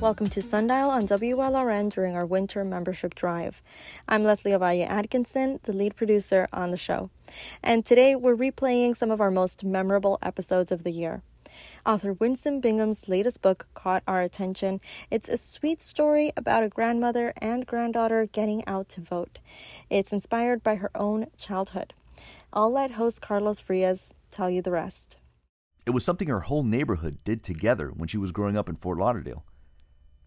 Welcome to Sundial on WLRN during our winter membership drive. I'm Leslie Ovalle Atkinson, the lead producer on the show. And today we're replaying some of our most memorable episodes of the year. Author Winsome Bingham's latest book caught our attention. It's a sweet story about a grandmother and granddaughter getting out to vote. It's inspired by her own childhood. I'll let host Carlos Frias tell you the rest. It was something her whole neighborhood did together when she was growing up in Fort Lauderdale.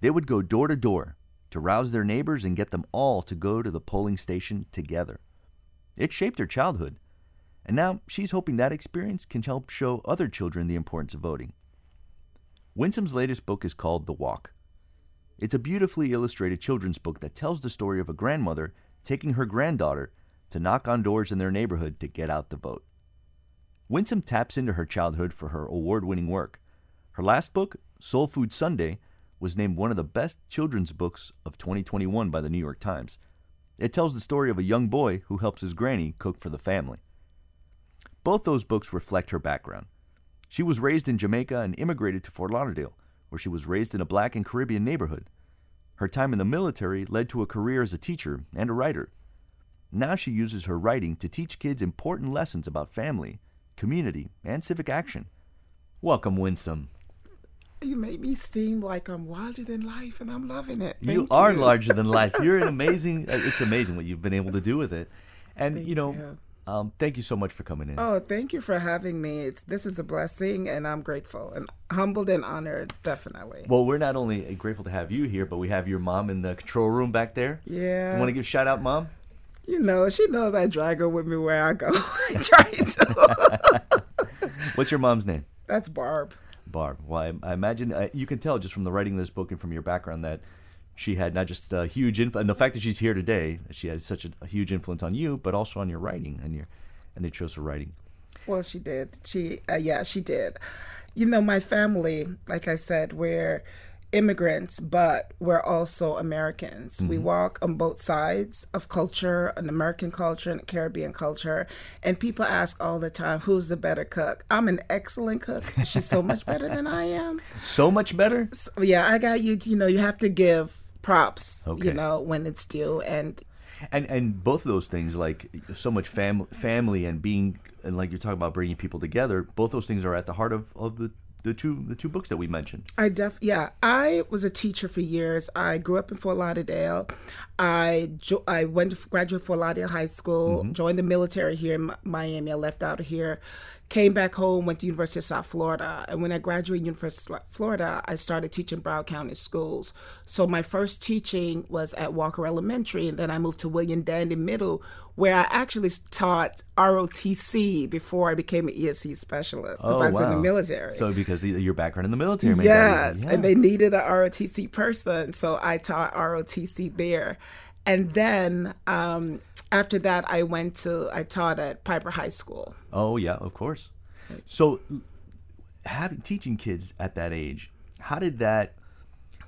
They would go door to door to rouse their neighbors and get them all to go to the polling station together. It shaped her childhood, and now she's hoping that experience can help show other children the importance of voting. Winsome's latest book is called The Walk. It's a beautifully illustrated children's book that tells the story of a grandmother taking her granddaughter to knock on doors in their neighborhood to get out the vote. Winsome taps into her childhood for her award winning work. Her last book, Soul Food Sunday, was named one of the best children's books of 2021 by the New York Times. It tells the story of a young boy who helps his granny cook for the family. Both those books reflect her background. She was raised in Jamaica and immigrated to Fort Lauderdale, where she was raised in a black and Caribbean neighborhood. Her time in the military led to a career as a teacher and a writer. Now she uses her writing to teach kids important lessons about family, community, and civic action. Welcome, Winsome. You make me seem like I'm larger than life, and I'm loving it. you are larger than life. You're an amazing. Uh, it's amazing what you've been able to do with it, and Thank you know. you. Um, thank you so much for coming in. Oh, thank you for having me. It's this is a blessing, and I'm grateful and humbled and honored, definitely. Well, we're not only grateful to have you here, but we have your mom in the control room back there. Yeah. You want to give a shout out, mom? You know, she knows I drag her with me where I go. I try to. What's your mom's name? That's Barb. Barb. Well, I, I imagine uh, you can tell just from the writing of this book and from your background that she had not just a huge influence, and the fact that she's here today, she has such a, a, huge influence on you, but also on your writing and your, and they chose her writing. Well, she did. She, uh, yeah, she did. You know, my family, like I said, we're immigrants, but we're also Americans. Mm-hmm. We walk on both sides of culture, an American culture and a Caribbean culture. And people ask all the time, who's the better cook? I'm an excellent cook. She's so much better than I am. So much better? So, yeah, I got you. You know, you have to give props, okay. you know, when it's due. And and and both of those things like so much fam- family and being and like you're talking about bringing people together both those things are at the heart of, of the the two the two books that we mentioned. I def yeah, I was a teacher for years. I grew up in Fort Lauderdale. I jo- I went to graduate Fort Lauderdale High School, mm-hmm. joined the military here in Miami. I left out of here, came back home, went to University of South Florida, and when I graduated University of Florida, I started teaching Broward County schools. So my first teaching was at Walker Elementary, and then I moved to William Dandy Middle, where I actually taught ROTC before I became an ESC specialist because oh, I was wow. in the military. So because your background in the military, yes, yeah. and they needed a ROTC person, so I taught ROTC there. And then um, after that, I went to I taught at Piper High School. Oh yeah, of course. So, having teaching kids at that age, how did that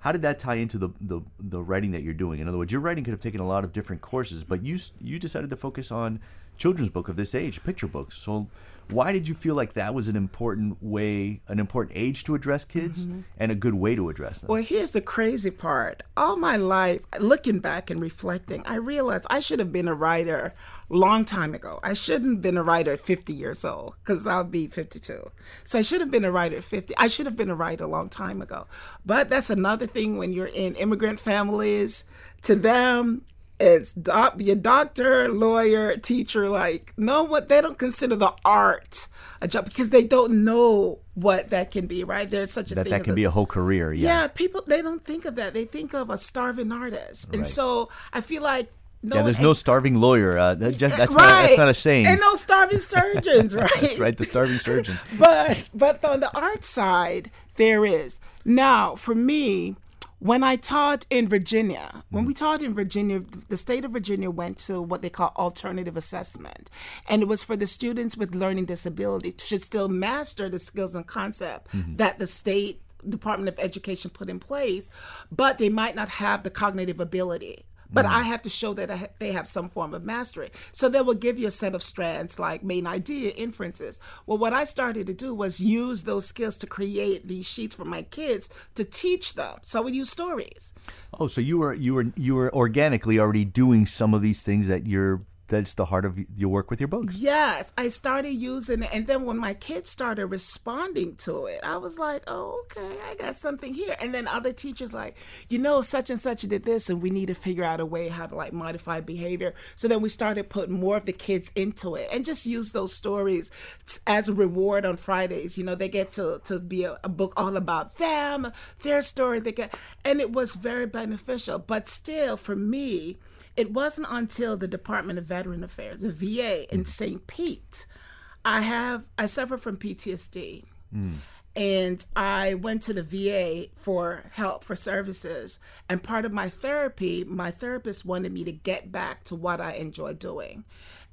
how did that tie into the, the the writing that you're doing? In other words, your writing could have taken a lot of different courses, but you you decided to focus on children's book of this age, picture books. So why did you feel like that was an important way, an important age to address kids mm-hmm. and a good way to address them? Well, here's the crazy part. All my life, looking back and reflecting, I realized I should have been a writer long time ago. I shouldn't have been a writer at 50 years old because I'll be 52. So I should have been a writer at 50. I should have been a writer a long time ago. But that's another thing when you're in immigrant families. To them, it's doc, your doctor, lawyer, teacher. Like, no, what they don't consider the art a job because they don't know what that can be. Right? There's such a that thing that can a, be a whole career. Yeah. Yeah. People they don't think of that. They think of a starving artist, and Right. so I feel like. No yeah, there's no starving lawyer. Uh, that just, that's, right. not, that's not a saying. And no starving surgeons, right? right, the starving surgeon. but but on the art side there is now for me when i taught in virginia when we taught in virginia the state of virginia went to what they call alternative assessment and it was for the students with learning disability to still master the skills and concept mm-hmm. that the state Department of Education put in place, but they might not have the cognitive ability. But mm-hmm. I have to show that ha- they have some form of mastery. So they will give you a set of strands like main idea, inferences. Well, what I started to do was use those skills to create these sheets for my kids to teach them. So we use stories. Oh, so you were you were you were organically already doing some of these things that you're that's the heart of your work with your books. Yes, I started using it, and then when my kids started responding to it, I was like, "Oh, okay, I got something here." And then other teachers like, you know, such and such did this, and we need to figure out a way how to like modify behavior. So then we started putting more of the kids into it, and just use those stories t- as a reward on Fridays. You know, they get to to be a, a book all about them, their story. They get, and it was very beneficial. But still, for me it wasn't until the Department of Veteran Affairs, the VA in mm. St. Pete, I have I suffer from PTSD. Mm. And I went to the VA for help for services. And part of my therapy, my therapist wanted me to get back to what I enjoy doing.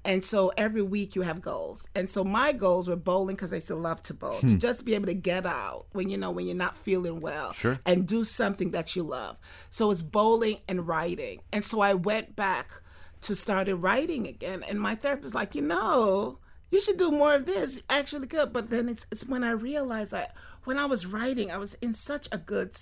And so every week you have goals. And so my goals were bowling because I still love to bowl, to hmm. just be able to get out when you know when you're not feeling well Sure. and do something that you love. So it's bowling and writing. And so I went back to started writing again. And my therapist was like, you know, you should do more of this. Actually good. But then it's it's when I realized that when I was writing, I was in such a good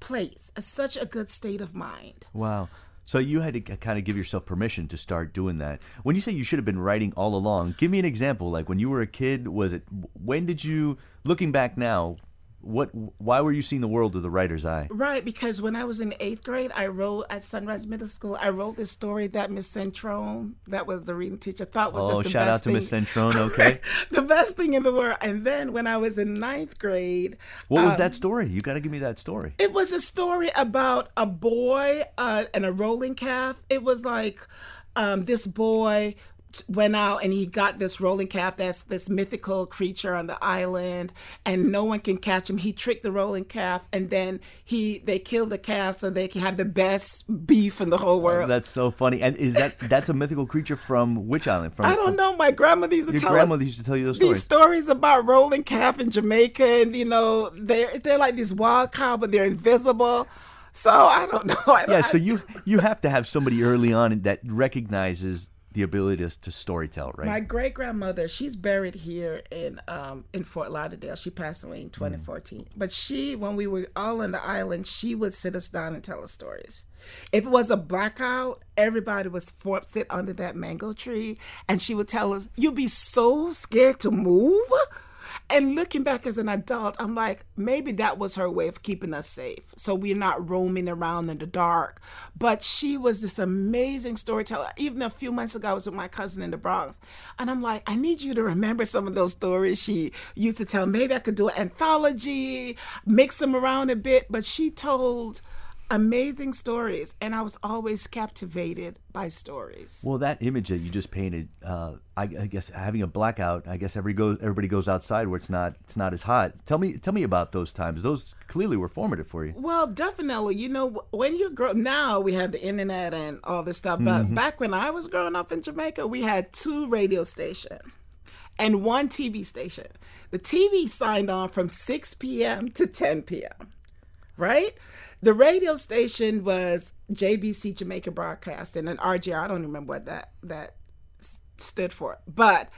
place, a, such a good state of mind. Wow. So you had to kind of give yourself permission to start doing that. When you say you should have been writing all along, give me an example. Like when you were a kid, was it when did you looking back now, what why were you seeing the world with the writer's eye? Right, because when I was in eighth grade, I wrote at Sunrise Middle School. I wrote this story that Miss Centrone, that was the reading teacher, thought was Oh, just the. Oh, shout best out to. Miss Centrone, okay. the best thing in the world. And then when I was in ninth grade, What was um, that story? You got to give me that story. It was a story about a boy uh, and a rolling calf. It was like um, this boy went out and he got this rolling calf that's this mythical creature on the island and no one can catch him he tricked the rolling calf and then he they killed the calf so they can have the best beef in the whole world That's so funny. And is that that's a mythical creature from which island? From i don't know my grandmother used to Your tell grandmother us used to tell you those these stories. stories about rolling calf in Jamaica, and you know they're they're like these wild cow, but they're invisible. So I don't know. I, Yeah, so you you have to have somebody early on that recognizes the ability to, to storytell, right? My great grandmother, she's buried here in um, in Fort Lauderdale. She passed away in 2014. But she, when we were all on the island, she would sit us down and tell us stories. If it was a blackout, everybody was for, sit under that mango tree, and she would tell us, "You'd be so scared to move." And looking back as an adult, I'm like, maybe that was her way of keeping us safe. So we're not roaming around in the dark. But she was this amazing storyteller. Even a few months ago, I was with my cousin in the Bronx. And I'm like, I need you to remember some of those stories she used to tell. Maybe I could do an anthology, mix them around a bit. But she told amazing stories. And I was always captivated by stories. Well, that image that you just painted, uh, I, I guess having a blackout. I guess every goes everybody goes outside where it's not it's not as hot. Tell me tell me about those times. Those clearly were formative for you. Well, definitely. You know, when you grow now, we have the internet and all this stuff. But back when I was growing up in Jamaica, we had two radio stations and one TV station. The TV signed on from 6 p.m. to 10 p.m. Right? The radio station was JBC Jamaica Broadcasting and RJR. I don't remember what that that stood for, but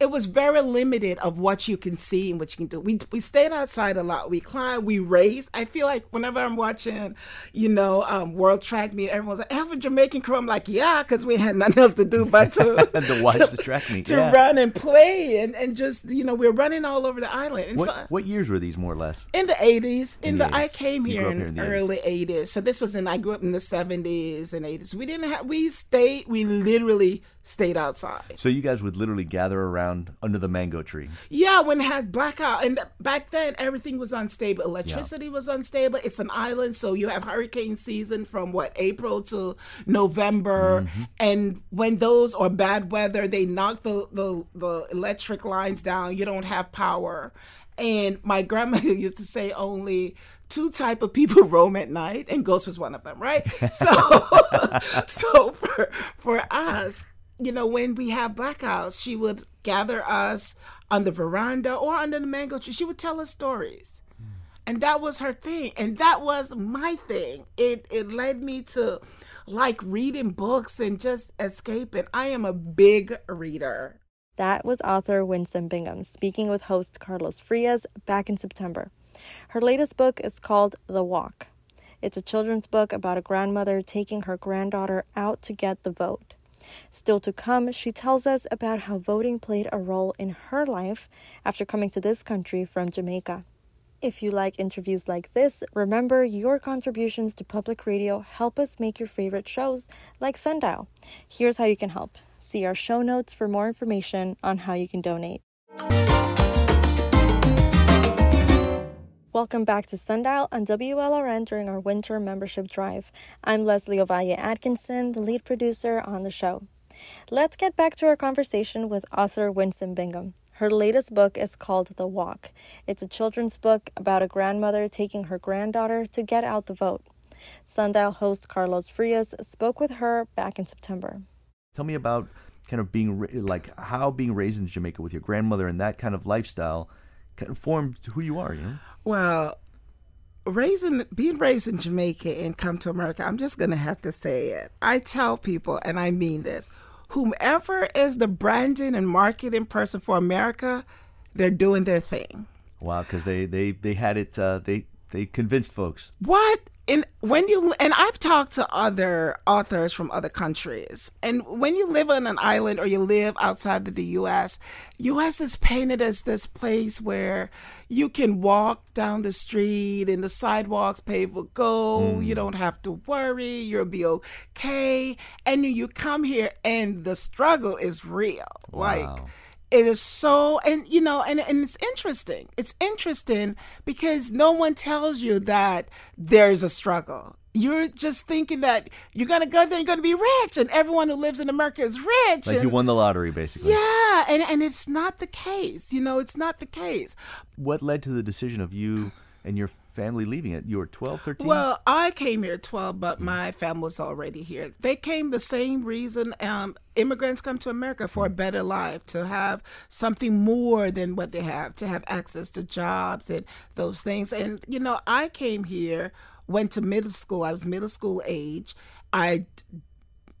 it was very limited of what you can see and what you can do. We we stayed outside a lot. We climbed, we raced. I feel like whenever I'm watching, you know, um, World Track Meet, everyone's like, "Have a Jamaican crew." I'm like, "Yeah," because we had nothing else to do but to To watch the track meet, to yeah. run and play, and and just you know, we're running all over the island. And What so, what years were these more or less? in the 80s in, In the, the i came here in, here in the 80s. early 80s so this was in i grew up in the 70s and 80s we didn't have we stayed we literally stayed outside. So you guys would literally gather around under the mango tree. yeah when it has blackout and back then everything was unstable. Electricity was unstable. It's an island so you have hurricane season from what april to november. Mm-hmm. and when those or bad weather they knock the, the the electric lines down. You don't have power. And my grandmother used to say only two type of people roam at night and ghost was one of them right? So so for for us you know when we have blackouts she would gather us on the veranda or under the mango tree she would tell us stories and that was her thing and that was my thing it it led me to like reading books and just escaping. I am a big reader. That was author Winsome Bingham speaking with host Carlos Frias back in September. Her latest book is called The Walk. It's a children's book about a grandmother taking her granddaughter out to get the vote. Still to come, she tells us about how voting played a role in her life after coming to this country from Jamaica. If you like interviews like this, remember your contributions to public radio help us make your favorite shows like Sundial. Here's how you can help. See our show notes for more information on how you can donate. Welcome back to Sundial on WLRN during our winter membership drive. I'm Leslie Ovalle Atkinson, the lead producer on the show. Let's get back to our conversation with author Winsome Bingham. Her latest book is called The Walk. It's a children's book about a grandmother taking her granddaughter to get out the vote. Sundial host Carlos Frias spoke with her back in September. Tell me about kind of being like how being raised in Jamaica with your grandmother and that kind of lifestyle of formed who you are, you know? Well, raising being raised in Jamaica and come to America, I'm just gonna have to say it. I tell people, and I mean this, whomever is the branding and marketing person for America, they're doing their thing. Wow, because they they they had it. Uh, they they convinced folks. What? And when you and I've talked to other authors from other countries, and when you live on an island or you live outside of the U.S., U.S. is painted as this place where you can walk down the street and the sidewalks paved with gold. Mm. You don't have to worry. You'll be okay. And you come here, and the struggle is real. Wow. Like it is so and you know and, and it's interesting it's interesting because no one tells you that there's a struggle you're just thinking that you're gonna go there, you're gonna be rich, and everyone who lives in America is rich. Like and, you won the lottery, basically. Yeah, and and it's not the case. You know, it's not the case. What led to the decision of you and your family leaving it? You were 12, 13? Well, I came here 12, but mm my family was already here. They came the same reason um, immigrants come to America for a better life, to have something more than what they have, to have access to jobs and those things. And, you know, I came here, went to middle school, I was middle school age. I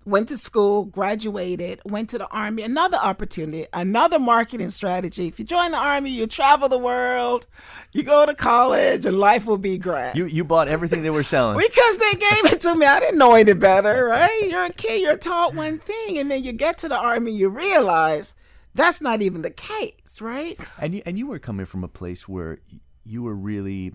went to school, graduated, went to the army. Another opportunity, another marketing strategy. If you join the army, you travel the world, you go to college, and life will be great. You you bought everything they were selling because they gave it to me. I didn't know any better, right? You're a kid, you're taught one thing, and then you get to the army, you realize that's not even the case, right? And you, and you were coming from a place where you were really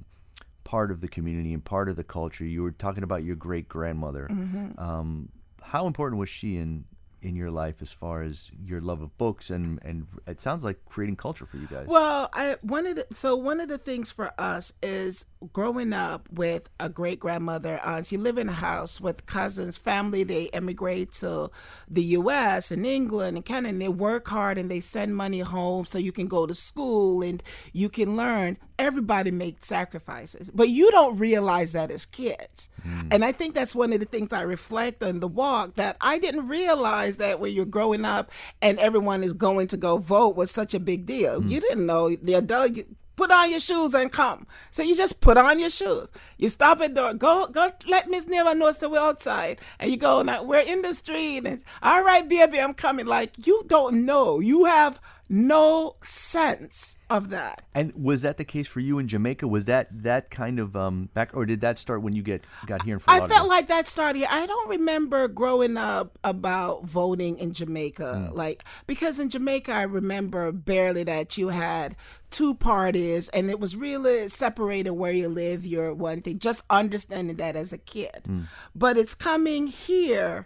part of the community and part of the culture. You were talking about your great grandmother. Mm-hmm. Um, how important was she in in your life as far as your love of books and and it sounds like creating culture for you guys? Well i one of the so one of the things for us is growing up with a great grandmother. Uh, she lived in a house with cousins family. They immigrate to the us and england and canada and they work hard and they send money home so you can go to school and you can learn everybody makes sacrifices, but you don't realize that as kids. Mm. And I think that's one of the things I reflect on the walk that I didn't realize that when you're growing up and everyone is going to go vote was such a big deal. Mm. You didn't know the adult. Put on your shoes and come. So you just put on your shoes. You stop at the door. Go, go. Let Miss Neva know so we're outside. And you go. Now we're in the street. And all right, baby, I'm coming. Like you don't know. You have no sense of that. And was that the case for you in Jamaica? Was that that kind of um back, or did that start when you get got here in Fort I felt like that started. I don't remember growing up about voting in Jamaica, mm. like because in Jamaica I remember barely that you had two parties and it was really separated where you live. You're one thing, just understanding that as a kid, mm. but it's coming here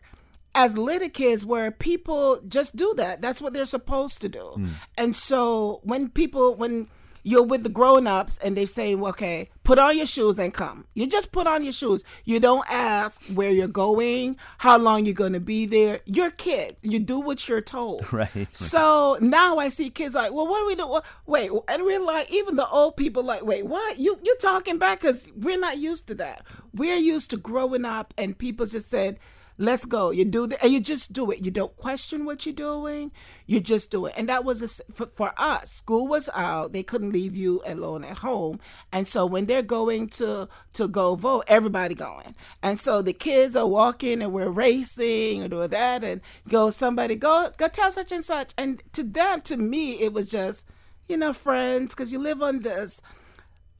as little kids where people just do that. That's what they're supposed to do. Mm. And so when people when you're with the grown-ups and they say, okay, put on your shoes and come. You just put on your shoes. You don't ask where you're going, how long you're going to be there. You're kid. You do what you're told. Right. So now I see kids like, well, what are we doing? Wait, and we're like, even the old people like, wait, what? You you talking back? Because we're not used to that. We're used to growing up and people just said, let's go. You do the, and you just do it. You don't question what you're doing. You just do it. And that was a, for, for us. School was out. They couldn't leave you alone at home. And so when they're going to to go vote, everybody going. And so the kids are walking and we're racing or doing that and go somebody go go tell such and such. And to them, to me, it was just you know friends because you live on this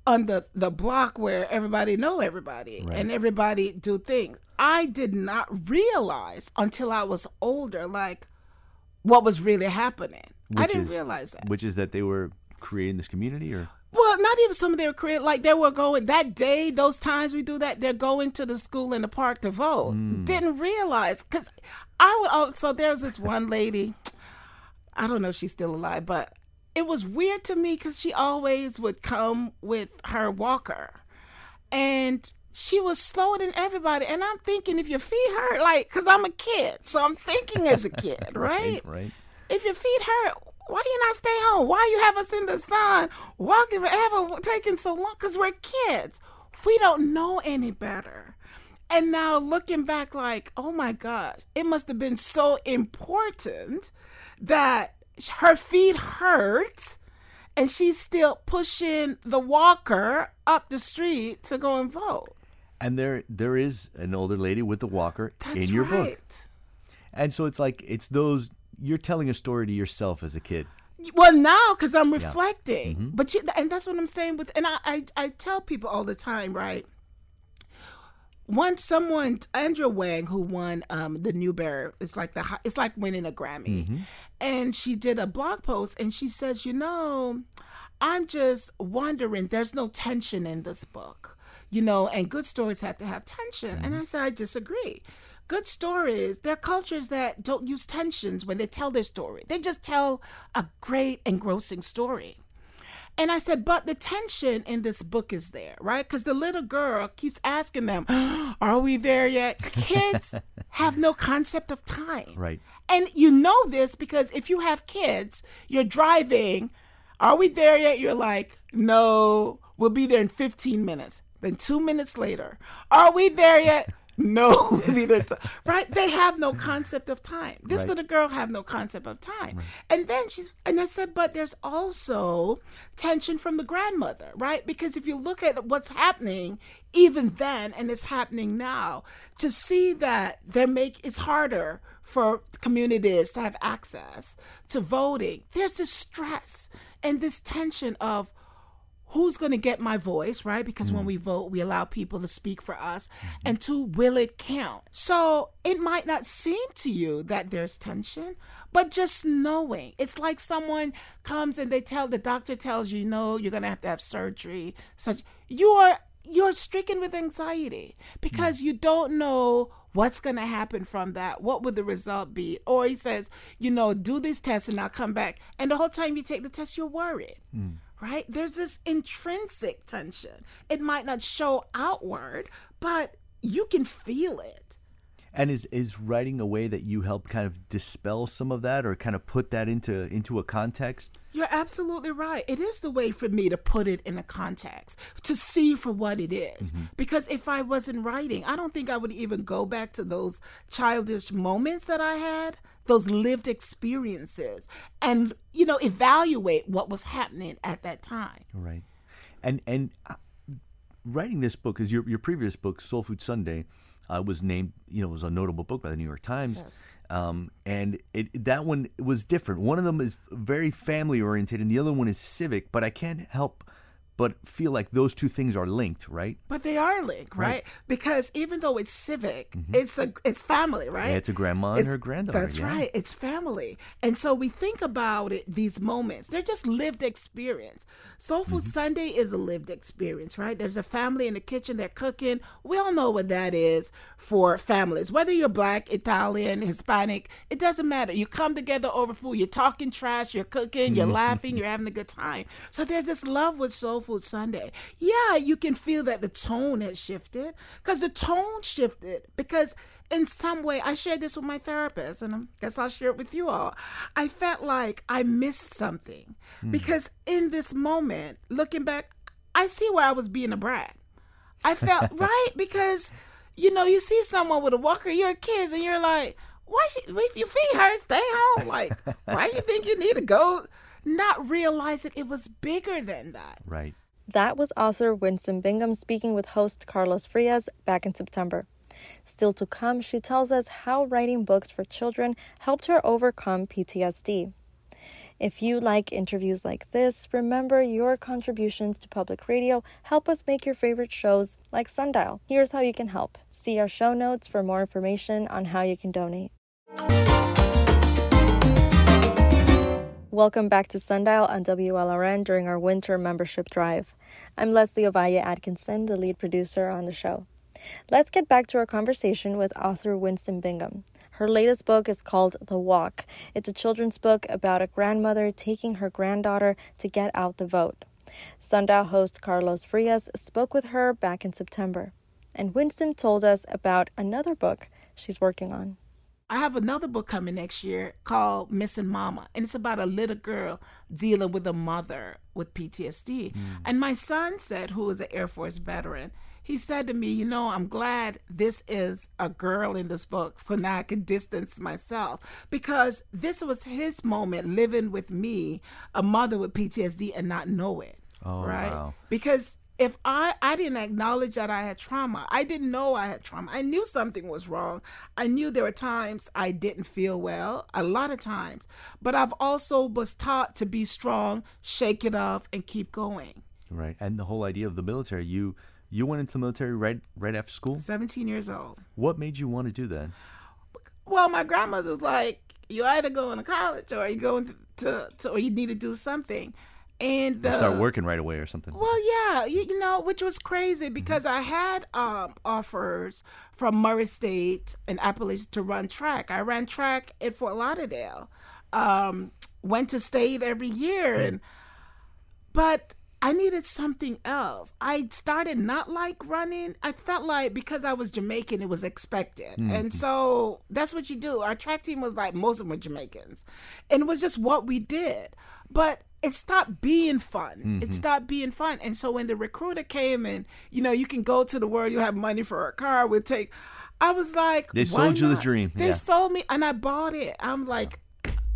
on the the block where everybody know everybody Right. and everybody do things. I did not realize until I was older, like what was really happening. I didn't is- realize that. Which is that they were creating this community, or Well, not even some of their career. Like they were going that day, those times we do that, they're going to the school in the park to vote. Hmm. Didn't realize because I would. Oh, so there was this one lady. I don't know if she's still alive, but it was weird to me because she always would come with her walker, and she was slower than everybody. And I'm thinking, if your feet hurt, like, because I'm a kid, so I'm thinking as a kid, right? right? if your feet hurt, why you not stay home? Why you have us in the sun walking forever, taking so long? Because we're kids. We don't know any better. And now looking back, like, oh my gosh, it must have been so important that her feet hurt and she's still pushing the walker up the street to go and vote. And there there is an older lady with the walker That's in your right. book, and so it's like it's those you're telling a story to yourself as a kid. Well, now because I'm reflecting, mm-hmm. but you, and that's what I'm saying with, and I, I, I tell people all the time, right? Once someone, Andrea Wang, who won um, the Newbery, it's like the it's like winning a Grammy, and she did a blog post, and she says, you know, I'm just wondering. There's no tension in this book, you know, and good stories have to have tension, and I said I disagree. Good stories, there are cultures that don't use tensions when they tell their story. They just tell a great engrossing story. And I said, but the tension in this book is there, right? Because the little girl keeps asking them, Are we there yet? Kids have no concept of time. Right. And you know this because if you have kids, you're driving, Are we there yet? You're like, No, we'll be there in 15 minutes. Then two minutes later, Are we there yet? No, there. t- right? They have no concept of time. This Right. little girl have no concept of time. And then she's and I said, but there's also tension from the grandmother, right? Because if you look at what's happening even then and it's happening now, to see that they make it's harder for communities to have access to voting. There's this stress and this tension of who's going to get my voice, right? Because when mm. we vote, we allow people to speak for us. Mm-hmm. And two, will it count? So it might not seem to you that there's tension, but just knowing it's like someone comes and they tell the doctor tells you, no, you're going to have to have surgery. Such you are you're stricken with anxiety because mm. you don't know what's going to happen from that. What would the result be? Or he says, you know, do this test and I'll come back. And the whole time you take the test, you're worried mm. Right? There's this intrinsic tension. It might not show outward, but you can feel it. And is is writing a way that you help kind of dispel some of that, or kind of put that into into a context? You're absolutely right. It is the way for me to put it in a context, to see for what it is. Because if I wasn't writing, I don't think I would even go back to those childish moments that I had, those lived experiences, and, you know, evaluate what was happening at that time. Right. And and uh, writing this book, is your your previous book, Soul Food Sunday, uh, was named, you know, was a notable book by the New York Times. Yes. Um, and it that one was different. One of them is very family oriented, and the other one is civic. But I can't help but feel like those two things are linked, right? But they are linked, right? Right. Because even though it's civic, it's a it's family, right? Yeah, it's a grandma and her granddaughter. That's yeah. right. It's family. And so we think about it, these moments. They're just lived experience. Soul Food Mm-hmm. Sunday is a lived experience, right? There's a family in the kitchen, they're cooking. We all know what that is for families. Whether you're black, Italian, Hispanic, it doesn't matter. You come together over food. You're talking trash, you're cooking, you're laughing, you're having a good time. So there's this love with Soul Food Sunday. Yeah, you can feel that the tone has shifted because the tone shifted because in some way i shared this with my therapist and i guess i'll share it with you all i felt like i missed something hmm. because in this moment looking back i see where i was being a brat i felt right because you know, you see someone with a walker, your kids, and you're like, why she, if your feet hurt, stay home. Like, why do you think you need to go? Not realizing it was bigger than that. Right. That was author Winsome Bingham speaking with host Carlos Frias back in September. Still to come, she tells us how writing books for children helped her overcome PTSD. If you like interviews like this, remember your contributions to public radio help us make your favorite shows like Sundial. Here's how you can help. See our show notes for more information on how you can donate. Welcome back to Sundial on WLRN during our winter membership drive. I'm Leslie Ovalle Atkinson, the lead producer on the show. Let's get back to our conversation with author Winsome Bingham. Her latest book is called The Walk. It's a children's book about a grandmother taking her granddaughter to get out the vote. Sundial host Carlos Frias spoke with her back in September. And Winsome told us about another book she's working on. I have another book coming next year called Missing Mama, and it's about a little girl dealing with a mother with PTSD. Mm. And my son said, who is an Air Force veteran, he said to me, You know, I'm glad this is a girl in this book, so now I can distance myself because this was his moment living with me, a mother with PTSD, and not know it. Oh, right? Wow. Because if I I didn't acknowledge that I had trauma, I didn't know I had trauma. I knew something was wrong. I knew there were times I didn't feel well, a lot of times. But I've also was taught to be strong, shake it off, and keep going. Right, and the whole idea of the military, you you went into the military right right after school. Seventeen years old. What made you want to do that? Well, my grandmother's like, you either going to college or you going to, to, to or you need to do something and uh, start working right away or something. Well, yeah, you, you know, which was crazy because mm-hmm. I had um, offers from Murray State and Appalachian to run track. I ran track at Fort Lauderdale. Um, went to state every year, mm-hmm. and but I needed something else. I started not like running. I felt like because I was Jamaican, it was expected. Mm-hmm. And so that's what you do. Our track team was like most of them were Jamaicans. And it was just what we did. But it stopped being fun. Mm-hmm. It stopped being fun. And so when the recruiter came and, you know, you can go to the world, you have money for a car, we'll take I was like, They sold you the dream. They yeah. sold me and I bought it. I'm like,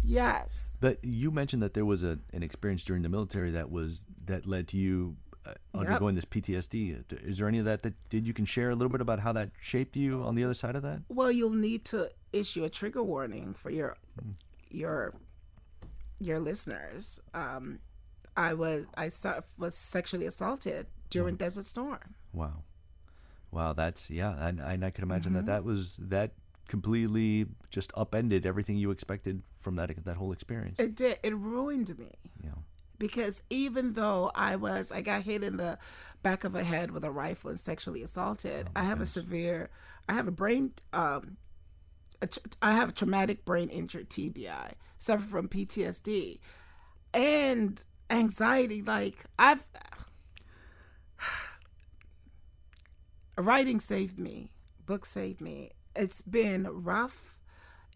yes. But you mentioned that there was a, an experience during the military that was that led to you uh, undergoing yep. this PTSD. Is there any of that that did you can share a little bit about how that shaped you on the other side of that? Well, you'll need to issue a trigger warning for your mm. your your listeners. Um, I was I was sexually assaulted during Desert Storm. Wow, wow, that's yeah, and, and I can imagine mm-hmm. that that was that completely just upended everything you expected from that that whole experience. It did. It ruined me. Yeah. Because even though I was, I got hit in the back of a head with a rifle and sexually assaulted. Oh, I have a severe, I have a brain, um, I have a traumatic brain injury TBI suffer from PTSD and anxiety. Like I've writing saved me, books saved me. It's been rough.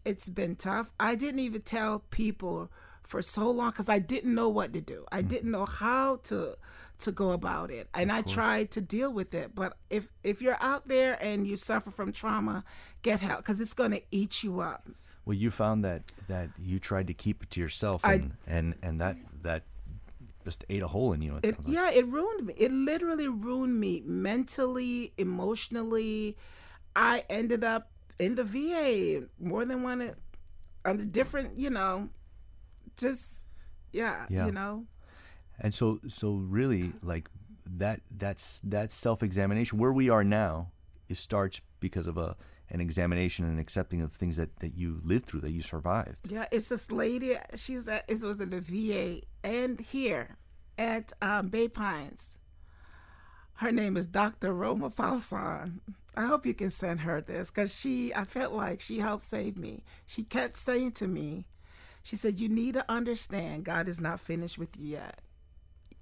It's been tough. I didn't even tell people for so long because I didn't know what to do. I mm. didn't know how to to go about it, and I tried to deal with it. But if if you're out there and you suffer from trauma, get help because it's going to eat you up. Well, you found that that you tried to keep it to yourself, and I, and and that that just ate a hole in you. It, it yeah, it ruined me. It literally ruined me mentally, emotionally. I ended up in the VA more than one uh, under different, you know, just yeah, yeah. you know. And so so really like that that's that self examination where we are now it starts because of a an examination and accepting of things that, that you lived through, that you survived. Yeah, it's this lady. She's at it was in the VA and here at um, Bay Pines. Her name is Dr. Roma Falson. I hope you can send her this because she, I felt like she helped save me. She kept saying to me, she said, You need to understand God is not finished with you yet.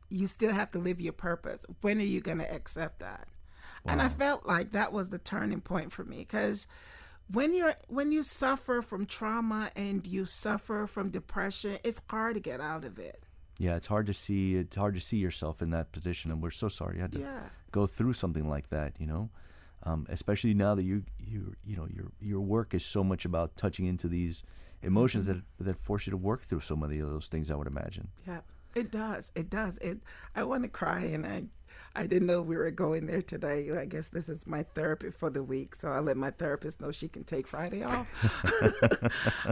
You still have to live your purpose. When are you going to accept that? Wow. And I felt like that was the turning point for me because when you're when you suffer from trauma and you suffer from depression, it's hard to get out of it. Yeah, it's hard to see. It's hard to see yourself in that position, and we're so sorry you had to yeah. go through something like that. You know, um, especially now that you you you know your your work is so much about touching into these emotions Mm-hmm. that that force you to work through so many of those things. I would imagine. Yeah, it does. It does. It. I want to cry, and I, I didn't know we were going there today. I guess this is my therapy for the week, so I let my therapist know she can take Friday off.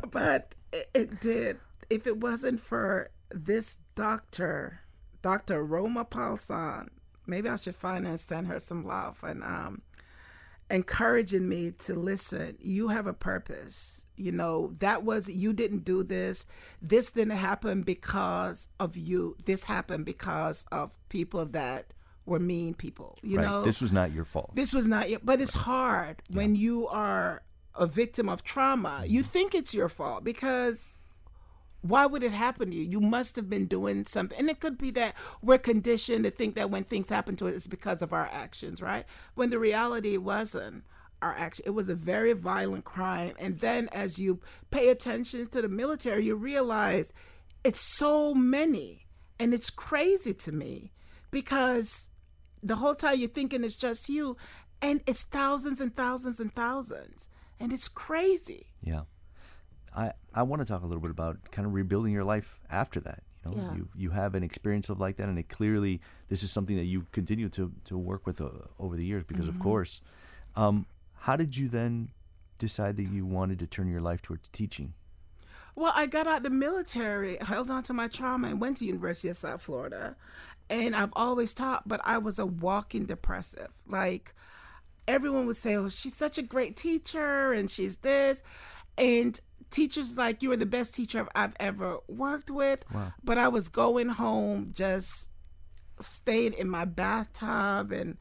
but it, it did. If it wasn't for this doctor, Doctor Roma Palsan, maybe I should find her and send her some love and um, encouraging me to listen. You have a purpose. You know, that was, you didn't do this. This didn't happen because of you. This happened because of people that were mean people. You right. know, this was not your fault. this was not your, but it's hard when you are a victim of trauma. You mm-hmm. think it's your fault because why would it happen to you? You must have been doing something. And it could be that we're conditioned to think that when things happen to us, it's because of our actions, right? When the reality wasn't our action. It was a very violent crime. And then as you pay attention to the military, you realize it's so many. And it's crazy to me because the whole time you're thinking it's just you, and it's thousands and thousands and thousands. And it's crazy. Yeah. I, I want to talk a little bit about kind of rebuilding your life after that. You know, Yeah. you, you have an experience of like that, and it clearly this is something that you continue to, to work with uh, over the years because, Mm-hmm. of course. Um, how did you then decide that you wanted to turn your life towards teaching? Well, I got out the military, held on to my trauma, and went to University of South Florida. And I've always taught, but I was a walking depressive. Like everyone would say, "Oh, she's such a great teacher, and she's this," and teachers like you are the best teacher I've ever worked with. But I was going home just staying in my bathtub and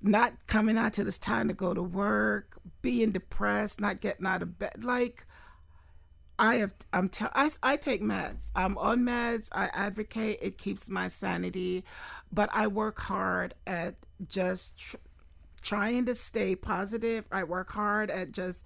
not coming out till it's time to go to work, being depressed, not getting out of bed. Like I have, I'm tell, I, I take meds. I'm on meds. I advocate. It keeps my sanity, but I work hard at just tr- trying to stay positive. I work hard at just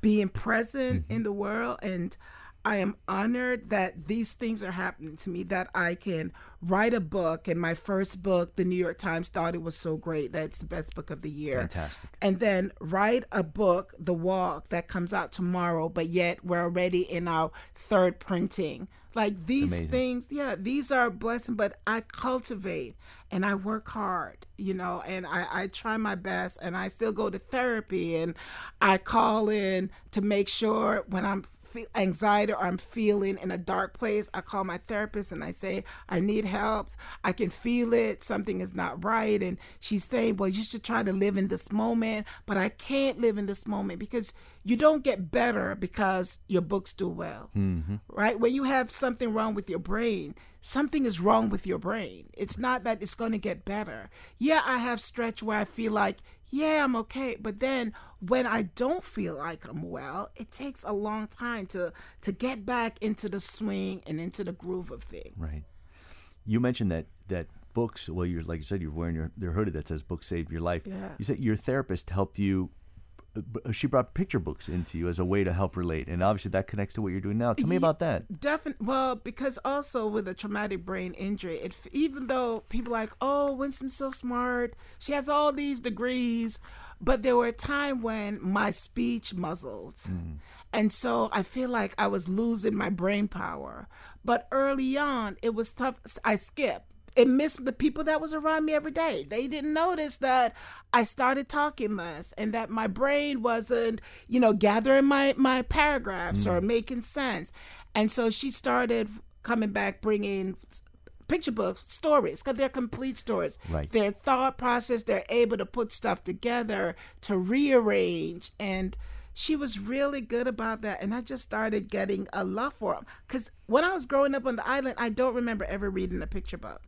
being present mm-hmm. in the world and I am honored that these things are happening to me, that I can write a book. And my first book, the New York Times thought it was so great that it's the best book of the year. Fantastic. And then write a book, The Walk, that comes out tomorrow, but yet we're already in our third printing. Like these things, yeah, these are a blessing, but I cultivate and I work hard, you know, and I, I try my best and I still go to therapy and I call in to make sure when I'm feel anxiety or I'm feeling in a dark place, I call my therapist and I say, I need help. I can feel it. Something is not right. And she's saying, Well, you should try to live in this moment. But I can't live in this moment because you don't get better because your books do well. Mm-hmm. Right? When you have something wrong with your brain, something is wrong with your brain. It's not that it's going to get better. Yeah, I have stretch where I feel like, yeah, I'm okay. But then when I don't feel like I'm well, it takes a long time to to get back into the swing and into the groove of things. Right. You mentioned that that books. Well, you're like you said, you're wearing your, your hoodie that says "Books Saved Your Life." Yeah. You said your therapist helped you. Uh, She brought picture books into you as a way to help relate, and obviously that connects to what you're doing now. Tell me Ye- about that. Definitely. Well, because also with a traumatic brain injury, it even though people are like, oh, Winsome's so smart, she has all these degrees, but there were a time when my speech muzzled, and so I feel like I was losing my brain power. But early on, it was tough. I skipped. It missed the people that was around me every day. They didn't notice that I started talking less and that my brain wasn't, you know, gathering my my paragraphs or mm. making sense. And so she started coming back bringing picture books, stories, because they're complete stories. Right. Their thought process, they're able to put stuff together, to rearrange. And she was really good about that. And I just started getting a love for them. Because when I was growing up on the island, I don't remember ever reading a picture book.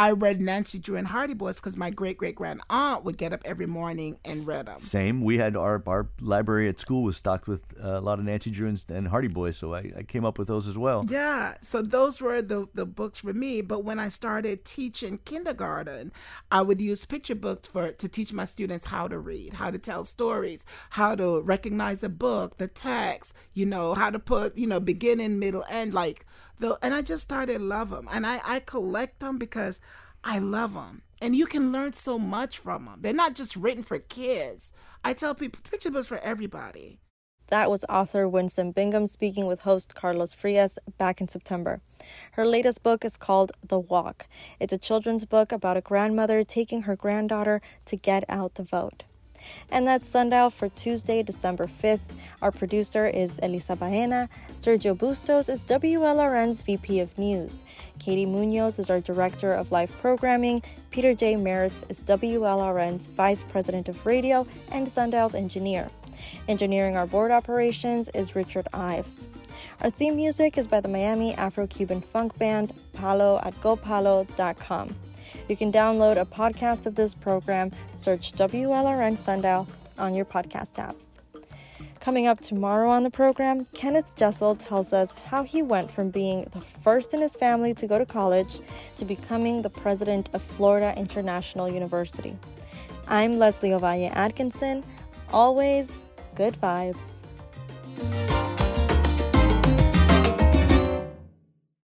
I read Nancy Drew and Hardy Boys because my great great grand aunt would get up every morning and read them. Same. We had our our library at school was stocked with uh, a lot of Nancy Drew and, and Hardy Boys, so I, I came up with those as well. Yeah, so those were the the books for me. But when I started teaching kindergarten, I would use picture books for to teach my students how to read, how to tell stories, how to recognize a book, the text, you know, how to put you know beginning, middle, end, like the. And I just started love them, and I I collect them because I love them. and you can learn so much from them. They're not just written for kids. I tell people picture books for everybody. That was author Winsome Bingham speaking with host Carlos Frias back in September. Her latest book is called The Walk. It's a children's book about a grandmother taking her granddaughter to get out the vote. And that's Sundial for Tuesday, December 5th. Our producer is Elisa Baena. Sergio Bustos is WLRN's VP of News. Katie Munoz is our Director of Live Programming. Peter J. Meritz is WLRN's Vice President of Radio and Sundial's engineer. Engineering our board operations is Richard Ives. Our theme music is by the Miami Afro Cuban funk band Palo at gopalo.com. You can download a podcast of this program, search WLRN Sundial on your podcast apps. Coming up tomorrow on the program, Kenneth Jessell tells us how he went from being the first in his family to go to college to becoming the president of Florida International University. I'm Leslie Ovalle Atkinson. Always good vibes.